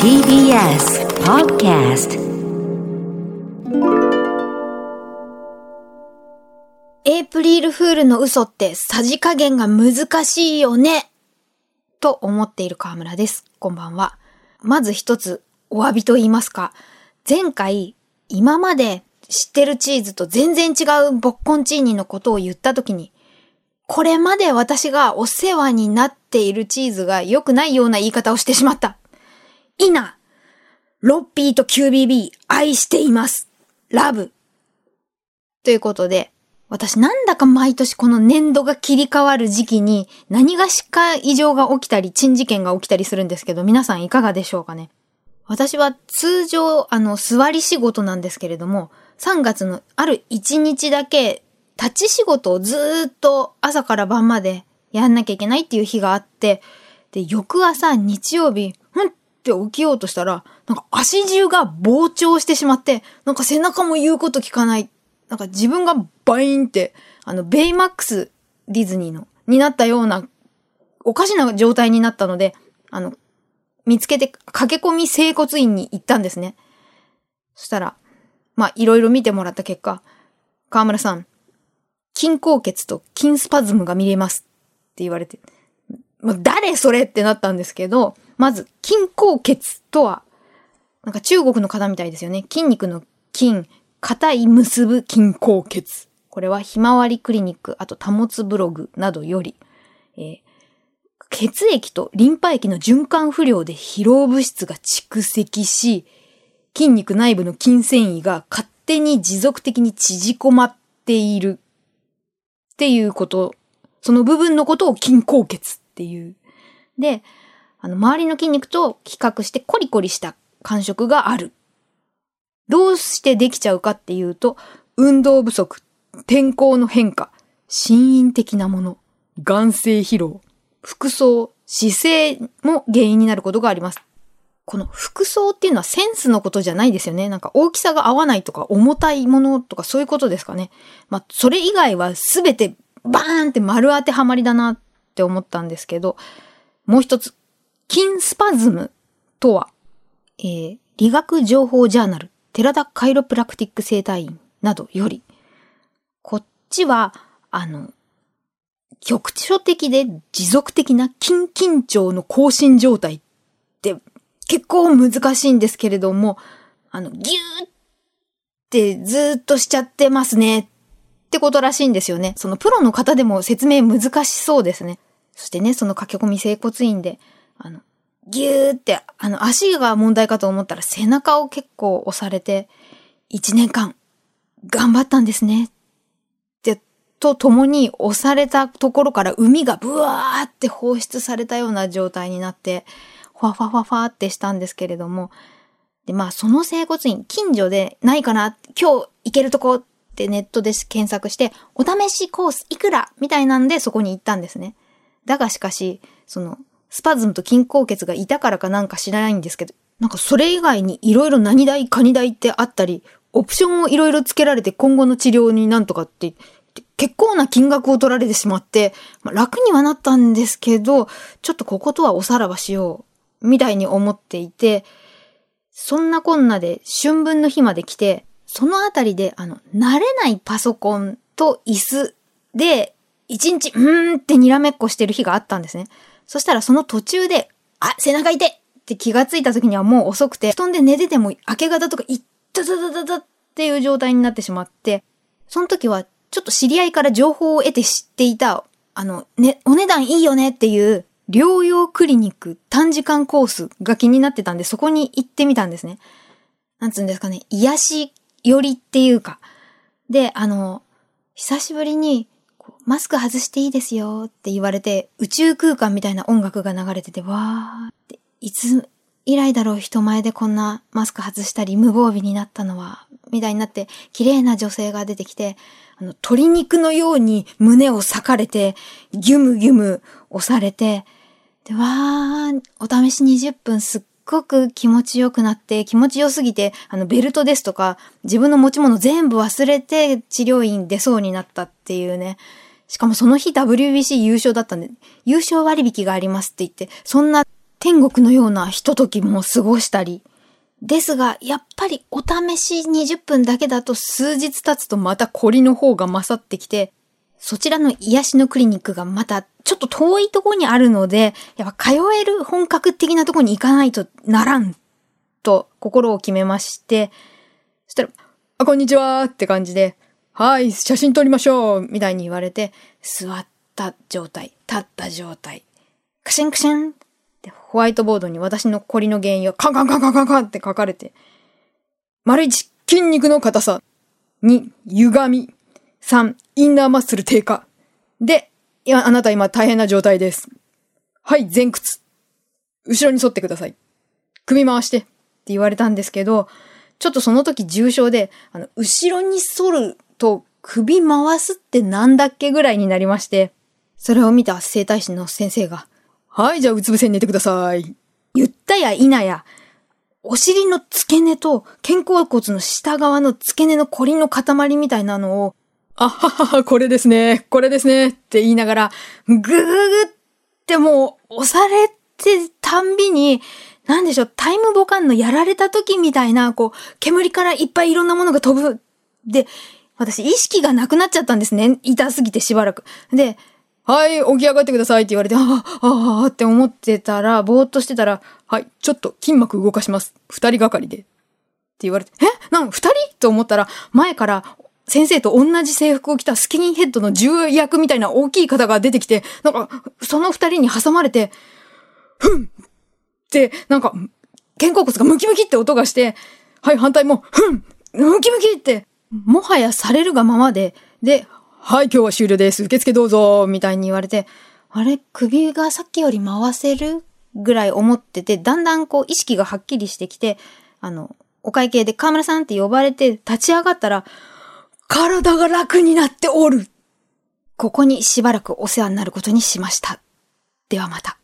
TBS Podcast エイプリルフールの嘘ってさじ加減が難しいよねと思っている河村です。こんばんは。まず一つお詫びと言いますか。前回今まで知ってるチーズと全然違うボッコンチーニのことを言ったときに、これまで私がお世話になっているチーズが良くないような言い方をしてしまった。いな、ロッピーと QBB 愛しています。ラブ。ということで、私なんだか毎年この年度が切り替わる時期に何がしか異常が起きたり、珍事件が起きたりするんですけど、皆さんいかがでしょうかね。私は通常、あの、座り仕事なんですけれども、3月のある1日だけ、立ち仕事をずっと朝から晩までやんなきゃいけないっていう日があって、で、翌朝日曜日、ふんって起きようとしたら、なんか足中が膨張してしまって、なんか背中も言うこと聞かない。なんか自分がバインって、あの、ベイマックスディズニーの、になったような、おかしな状態になったので、あの、見つけて駆け込み整骨院に行ったんですね。そしたら、まあ、いろいろ見てもらった結果、河村さん、筋硬血と筋スパズムが見れますって言われて、まあ、誰それってなったんですけど、まず、筋硬血とは、なんか中国の方みたいですよね。筋肉の筋、硬い結ぶ筋硬血。これはひまわりクリニック、あと保つブログなどより、えー血液とリンパ液の循環不良で疲労物質が蓄積し、筋肉内部の筋繊維が勝手に持続的に縮こまっているっていうこと、その部分のことを筋硬血っていう。で、あの、周りの筋肉と比較してコリコリした感触がある。どうしてできちゃうかっていうと、運動不足、天候の変化、心因的なもの、眼性疲労、服装、姿勢も原因になることがあります。この服装っていうのはセンスのことじゃないですよね。なんか大きさが合わないとか重たいものとかそういうことですかね。まあ、それ以外はすべてバーンって丸当てはまりだなって思ったんですけど、もう一つ、筋スパズムとは、えー、理学情報ジャーナル、寺田カイロプラクティック生態院などより、こっちは、あの、局所的で持続的な筋緊張の更新状態って結構難しいんですけれども、あの、ギューってずーっとしちゃってますねってことらしいんですよね。そのプロの方でも説明難しそうですね。そしてね、その駆け込み整骨院で、あの、ギューって、あの、足が問題かと思ったら背中を結構押されて、一年間、頑張ったんですね。って、と共に押されたところから海がブワーって放出されたような状態になって、ファファファファってしたんですけれども、で、まあ、その整骨院、近所でないかな、今日行けるとこってネットで検索して、お試しコースいくらみたいなんでそこに行ったんですね。だがしかし、その、スパズムと筋硬血がいたからかなんか知らないんですけど、なんかそれ以外にいろいろ何代、カニ代ってあったり、オプションをいろいろつけられて今後の治療になんとかって、結構な金額を取られてしまって、まあ、楽にはなったんですけど、ちょっとこことはおさらばしよう、みたいに思っていて、そんなこんなで春分の日まで来て、そのあたりで、あの、慣れないパソコンと椅子で、一日、うーんってにらめっこしてる日があったんですね。そしたらその途中で、あ、背中痛いって気がついた時にはもう遅くて、布団で寝てても明け方とか、いったたたたたっていう状態になってしまって、その時はちょっと知り合いから情報を得て知っていた、あの、ね、お値段いいよねっていう、療養クリニック短時間コースが気になってたんで、そこに行ってみたんですね。なんつうんですかね、癒し寄りっていうか。で、あの、久しぶりに、マスク外していいですよって言われて、宇宙空間みたいな音楽が流れてて、わーって、いつ以来だろう人前でこんなマスク外したり無防備になったのは、みたいになって、綺麗な女性が出てきて、あの、鶏肉のように胸を裂かれて、ギュムギュム押されて、で、わー、お試し20分すっごく気持ちよくなって、気持ちよすぎて、あの、ベルトですとか、自分の持ち物全部忘れて治療院出そうになったっていうね。しかもその日 WBC 優勝だったんで、優勝割引がありますって言って、そんな天国のようなひとときも過ごしたり、ですが、やっぱりお試し20分だけだと数日経つとまたコリの方が勝ってきて、そちらの癒しのクリニックがまたちょっと遠いとこにあるので、やっぱ通える本格的なとこに行かないとならん、と心を決めまして、そしたら、あ、こんにちはって感じで、はい、写真撮りましょうみたいに言われて、座った状態、立った状態、クシンクシンってホワイトボードに私のコリの原因をカンカンカンカンカンカンって書かれて、丸一、筋肉の硬さ。2、歪み。3、インナーマッスル低下。で、いや、あなた今大変な状態です。はい、前屈。後ろに沿ってください。首回してって言われたんですけど、ちょっとその時重症で、あの、後ろに反ると首回すってなんだっけぐらいになりまして、それを見た生体師の先生が、はい、じゃあうつ伏せに寝てください。言ったや否や、お尻の付け根と肩甲骨の下側の付け根のコリの塊みたいなのを、あははは、これですね、これですねって言いながら、ぐぐぐってもう押されてたんびに、なんでしょう、タイムボカンのやられた時みたいな、こう、煙からいっぱいいろんなものが飛ぶ。で、私意識がなくなっちゃったんですね。痛すぎてしばらく。で、はい、起き上がってくださいって言われて、ああ、ああ、って思ってたら、ぼーっとしてたら、はい、ちょっと筋膜動かします。二人がかりで。って言われて、え？なん二人？と思ったら、前から先生と同じ制服を着たスキニーヘッドの重役みたいな大きい方が出てきて、なんか、その二人に挟まれて、ふん！って、なんか、肩甲骨がムキムキって音がして、はい、反対も、ふん！ムキムキって、もはやされるがままで、で、はい、今日は終了です。受付どうぞみたいに言われて、あれ、首がさっきより回せるぐらい思ってて、だんだんこう意識がはっきりしてきて、あの、お会計で河村さんって呼ばれて立ち上がったら、体が楽になっておるここにしばらくお世話になることにしました。ではまた。